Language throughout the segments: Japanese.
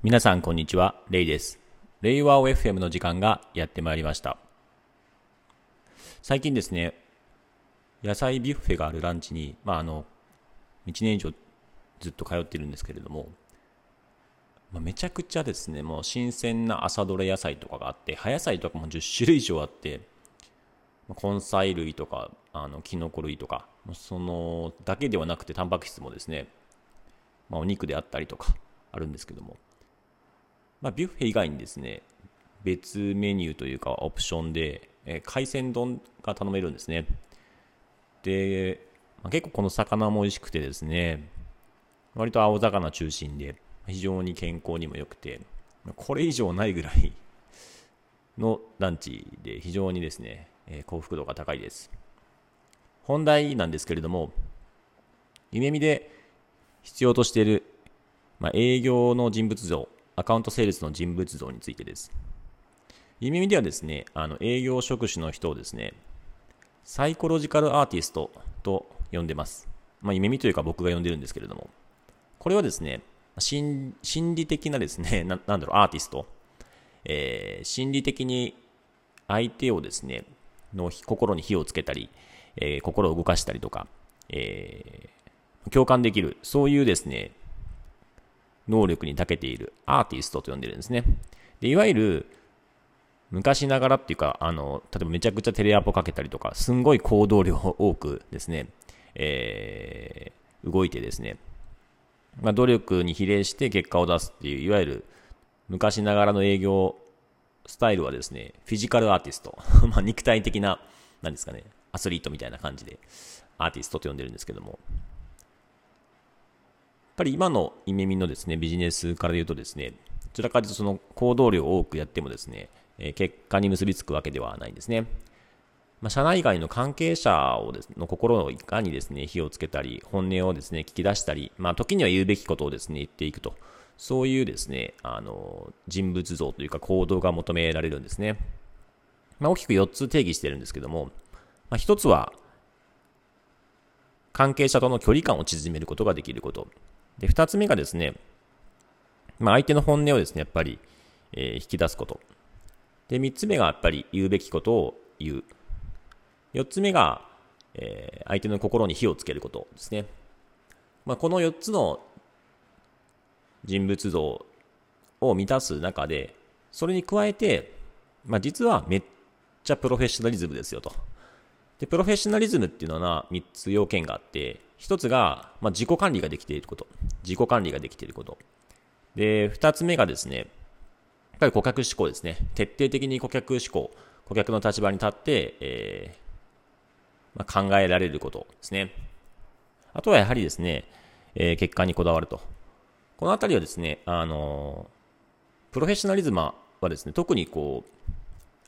皆さんこんにちは、レイです。レイワー FM の時間がやってまいりました。最近ですね、野菜ビュッフェがあるランチに、まああの、1年以上ずっと通ってるんですけれども、まあ、めちゃくちゃですね、もう新鮮な朝どれ野菜とかがあって、葉野菜とかも10種類以上あって、根菜類とか、あの、キノコ類とか、その、だけではなくて、タンパク質もですね、まあ、お肉であったりとか、あるんですけども、まあ、ビュッフェ以外にですね、別メニューというかオプションで、え海鮮丼が頼めるんですね。で、まあ、結構この魚も美味しくてですね、割と青魚中心で、非常に健康にも良くて、これ以上ないぐらい のランチで非常にですね、え幸福度が高いです。本題なんですけれども、夢見で必要としている、まあ、営業の人物像、アカウントセールスの人物像についてです。夢見ではですね、あの営業職種の人をですね、サイコロジカルアーティストと呼んでます。まあ、夢見というか僕が呼んでるんですけれども、これはですね、心心理的なですね、ななんだろう、アーティスト、えー心理的に相手をですね、の心に火をつけたり、えー心を動かしたりとか、えー共感できる、そういうですね、能力に長けているアーティストと呼んでるんですね。で、いわゆる、昔ながらっていうか、あの、例えばめちゃくちゃテレアポかけたりとか、すんごい行動量多くですね、えー動いてですね、まあ、努力に比例して結果を出すっていう、いわゆる昔ながらの営業スタイルはですね、フィジカルアーティスト。まあ肉体的な、なんですかね、アスリートみたいな感じで、アーティストと呼んでるんですけども、ぱり今のイメミのですね、ビジネスから言うとですね、どちらかというとその行動量を多くやってもですね、え結果に結びつくわけではないんですね。まあ、社内外の関係者をですの心をいかにですね、火をつけたり、本音をですね、聞き出したり、まあ、時には言うべきことをですね、言っていくと。そういうですね、あの、人物像というか行動が求められるんですね。まあ、大きく4つ定義してるんですけども、まあ、1つは、関係者との距離感を縮めることができること。で、2つ目がですね、まあ、相手の本音をですね、やっぱり、えー引き出すこと。で、3つ目がやっぱり言うべきことを言う。4つ目が、えー相手の心に火をつけることですね。まあ、この4つの人物像を満たす中で、それに加えて、まあ、実はめっちゃプロフェッショナリズムですよと。で、プロフェッショナリズムっていうのは3つ要件があって、1つが、まあ、自己管理ができていること。自己管理ができていること。で、2つ目がですね、やっぱり顧客志向ですね。徹底的に顧客志向、顧客の立場に立って、えーまあ、考えられることですね。あとはやはりですね、えー結果にこだわると。このあたりはですね、あのープロフェッショナリズムはですね、特にこう、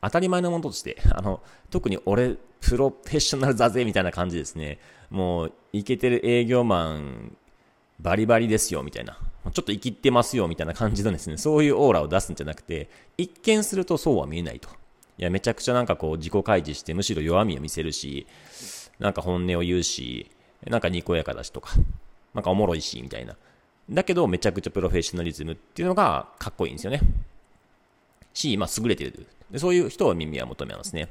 当たり前のものとして、あの、特に俺、プロフェッショナルだぜ、みたいな感じですね。もう、イケてる営業マン、バリバリですよ、みたいな。ちょっと生きってますよ、みたいな感じのですね、そういうオーラを出すんじゃなくて、一見するとそうは見えないと。いや、めちゃくちゃなんかこう、自己開示して、むしろ弱みを見せるし、なんか本音を言うし、なんかにこやかだしとか、なんかおもろいし、みたいな。だけど、めちゃくちゃプロフェッショナリズムっていうのがかっこいいんですよね。し、まあ、優れている。でそういう人を耳は求めますね。やっ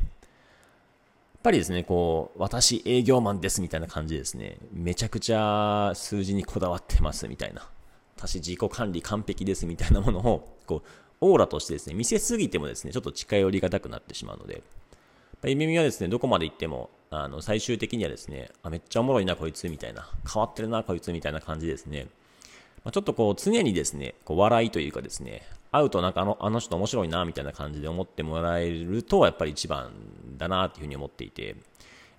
ぱりですね、こう、私営業マンですみたいな感じでですね、めちゃくちゃ数字にこだわってますみたいな。私自己管理完璧ですみたいなものを、こう、オーラとしてですね、見せすぎてもですね、ちょっと近寄りがたくなってしまうので、やっぱり耳はですね、どこまで行っても、あの、最終的にはですね、あ、めっちゃおもろいな、こいつ、みたいな、変わってるな、こいつ、みたいな感じですね。まあ、ちょっとこう、常にですね、こう笑いというかですね、会うとなんかあの、あの人面白いな、みたいな感じで思ってもらえると、やっぱり一番だな、っていうふうに思っていて、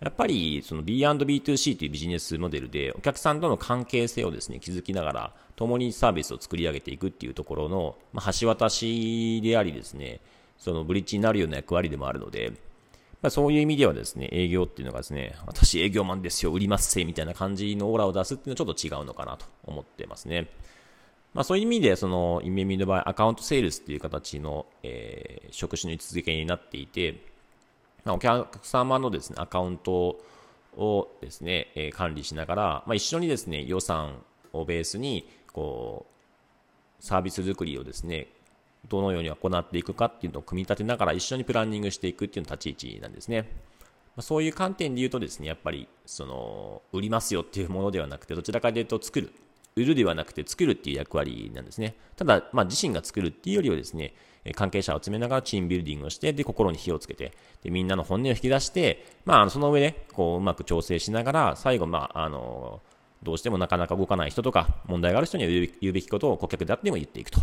やっぱりその B&B2C というビジネスモデルでお客さんとの関係性をですね、築きながら共にサービスを作り上げていくっていうところの、まあ、橋渡しでありですね、そのブリッジになるような役割でもあるので、まあ、そういう意味ではですね、営業っていうのがですね、私営業マンですよ、売りますせ、みたいな感じのオーラを出すっていうのはちょっと違うのかなと思ってますね。まあそういう意味で、その、イメミの場合、アカウントセールスっていう形の、えー職種の位置づけになっていて、まあ、お客様のですね、アカウントをですね、えー管理しながら、まあ、一緒にですね、予算をベースに、こう、サービス作りをですね、どのように行っていくかっていうのを組み立てながら一緒にプランニングしていくっていうの立ち位置なんですね。まそういう観点で言うとですね、やっぱり、その、売りますよっていうものではなくて、どちらかというと作る。売るではなくて作るっていう役割なんですね。ただ、まあ、自身が作るっていうよりはですね、関係者を集めながらチームビルディングをして、で、心に火をつけて、で、みんなの本音を引き出して、まあ、その上で、こう、うまく調整しながら、最後、まあ、あの、どうしてもなかなか動かない人とか、問題がある人には言うべきことを顧客であっても言っていくと。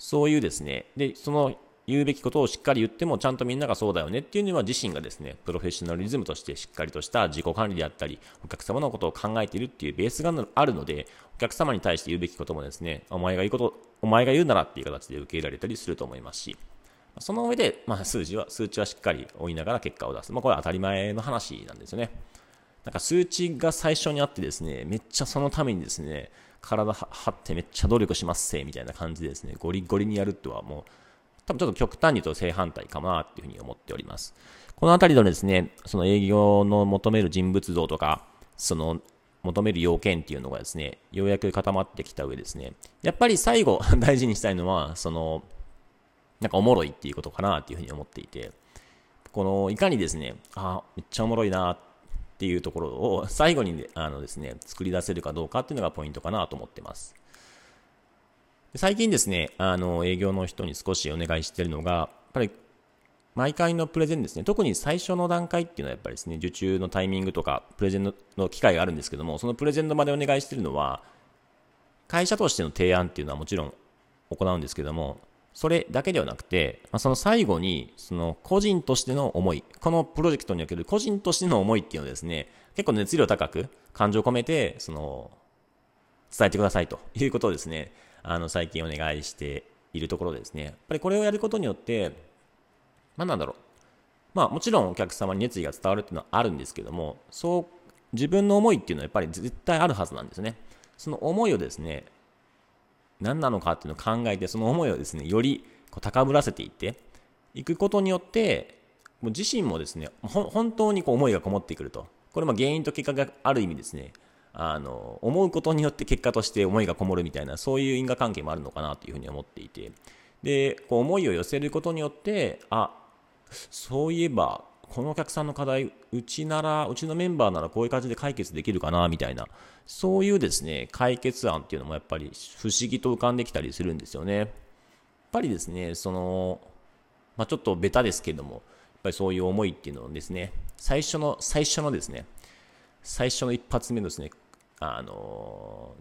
そういうですね、で、その言うべきことをしっかり言っても、ちゃんとみんながそうだよねっていうのは自身がですね、プロフェッショナリズムとしてしっかりとした自己管理であったり、お客様のことを考えているっていうベースがあるので、お客様に対して言うべきこともですね、お前が言うこと、お前が言うならっていう形で受け入れられたりすると思いますし、その上で、まあ、数字は、数値はしっかり追いながら結果を出す。まあ、これは当たり前の話なんですよね。なんか数値が最初にあってですね、めっちゃそのためにですね、体張ってめっちゃ努力しますせ、みたいな感じでですね、ゴリゴリにやるとはもう、多分ちょっと極端に言うと正反対かなっていうふうに思っております。このあたりのですね、その営業の求める人物像とか、その求める要件っていうのがですね、ようやく固まってきた上ですね、やっぱり最後 大事にしたいのは、その、なんかおもろいっていうことかなっていうふうに思っていて、この、いかにですね、あ、めっちゃおもろいなっていうところを最後にあのですね、作り出せるかどうかっていうのがポイントかなと思ってます。最近ですね、あの、営業の人に少しお願いしているのが、やっぱり、毎回のプレゼンですね、特に最初の段階っていうのはやっぱりですね、受注のタイミングとか、プレゼンの機会があるんですけども、そのプレゼンの場でお願いしているのは、会社としての提案っていうのはもちろん行うんですけども、それだけではなくて、まあ、その最後に、その個人としての思い、このプロジェクトにおける個人としての思いっていうのをですね、結構熱量高く、感情を込めて、その、伝えてくださいということをですね、あの、最近お願いしているところですね。やっぱりこれをやることによって、まあなんだろう。まあもちろんお客様に熱意が伝わるっていうのはあるんですけども、そう、自分の思いっていうのはやっぱり絶対あるはずなんですね。その思いをですね、何なのかっていうのを考えて、その思いをですね、よりこう高ぶらせていっていくことによって、もう自身もですね、本当にこう思いがこもってくると。これも原因と結果がある意味ですね、あの、思うことによって結果として思いがこもるみたいな、そういう因果関係もあるのかなというふうに思っていて、で、こう思いを寄せることによって、あ、そういえば、このお客さんの課題、うちなら、うちのメンバーならこういう感じで解決できるかな、みたいな、そういうですね、解決案っていうのもやっぱり不思議と浮かんできたりするんですよね。やっぱりですね、その、まあ、ちょっとベタですけども、やっぱりそういう思いっていうのをですね、最初の、最初のですね、最初の一発目のですね、あの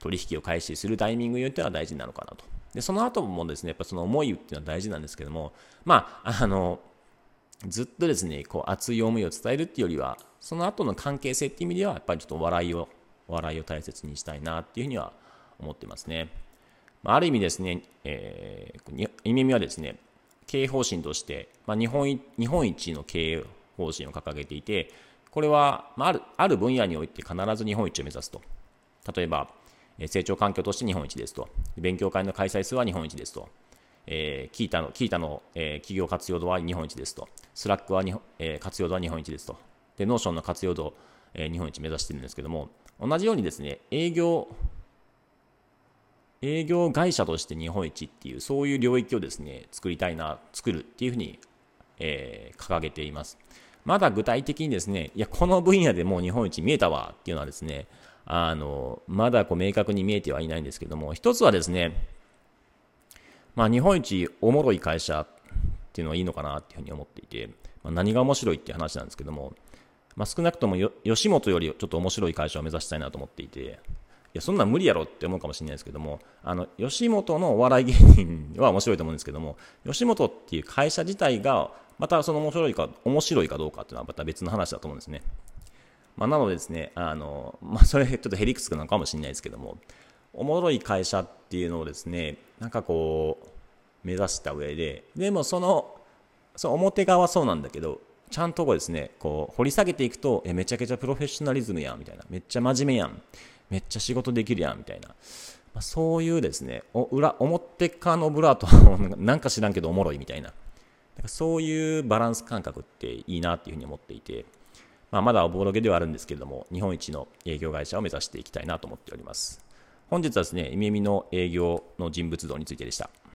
取引を開始するタイミングによっては大事なのかなと。で、その後もですね、やっぱその思いっていうのは大事なんですけども、まあ、あの、ずっとですね、こう熱い思いを伝えるっていうよりは、その後の関係性っていう意味では、やっぱりちょっと笑いを、笑いを大切にしたいなっていうふうには思ってますね。あ、る意味ですね、えー、意味はですね、経営方針として、まあ、日本日本一の経営方針を掲げていて、これは、まあ、あるある分野において必ず日本一を目指すと。例えば、成長環境として日本一ですと。勉強会の開催数は日本一ですと。えー、 Qiita の、 Qiita の、えー、企業活用度は日本一ですと。 Slack は日本、えー、活用度は日本一ですと。で、 Notion の活用度、えー、日本一目指してるんですけども、同じようにですね、営業、営業会社として日本一っていう、そういう領域をですね、作りたいな、作るっていうふうに、えー、掲げています。まだ具体的にですね、いや、この分野でもう日本一見えたわっていうのはですね、あの、まだこう明確に見えてはいないんですけども、一つはですね、まあ日本一おもろい会社っていうのはいいのかなっていうふうに思っていて、まあ、何が面白いっていう話なんですけども、まあ少なくとも吉本よりちょっと面白い会社を目指したいなと思っていて、いや、そんなん無理やろって思うかもしれないですけども、あの、吉本のお笑い芸人は面白いと思うんですけども、吉本っていう会社自体がまたその面白いか、面白いかどうかっていうのはまた別の話だと思うんですね。まあ、なのでですね、あの、まあ、それちょっとヘリクスなのかもしれないですけども、おもろい会社っていうのをですね、なんかこう、目指した上で、でもその、その表側はそうなんだけど、ちゃんとこうですね、こう、掘り下げていくと、え、めちゃくちゃプロフェッショナリズムやん、みたいな。めっちゃ真面目やん。めっちゃ仕事できるやん、みたいな。まあ、そういうですね、お裏、表側のブラと、なんか知らんけどおもろいみたいな。そういうバランス感覚っていいなっていうふうに思っていて、まあ、まだおぼろげではあるんですけれども、日本一の営業会社を目指していきたいなと思っております。本日はですね、イメミの営業の人物像についてでした。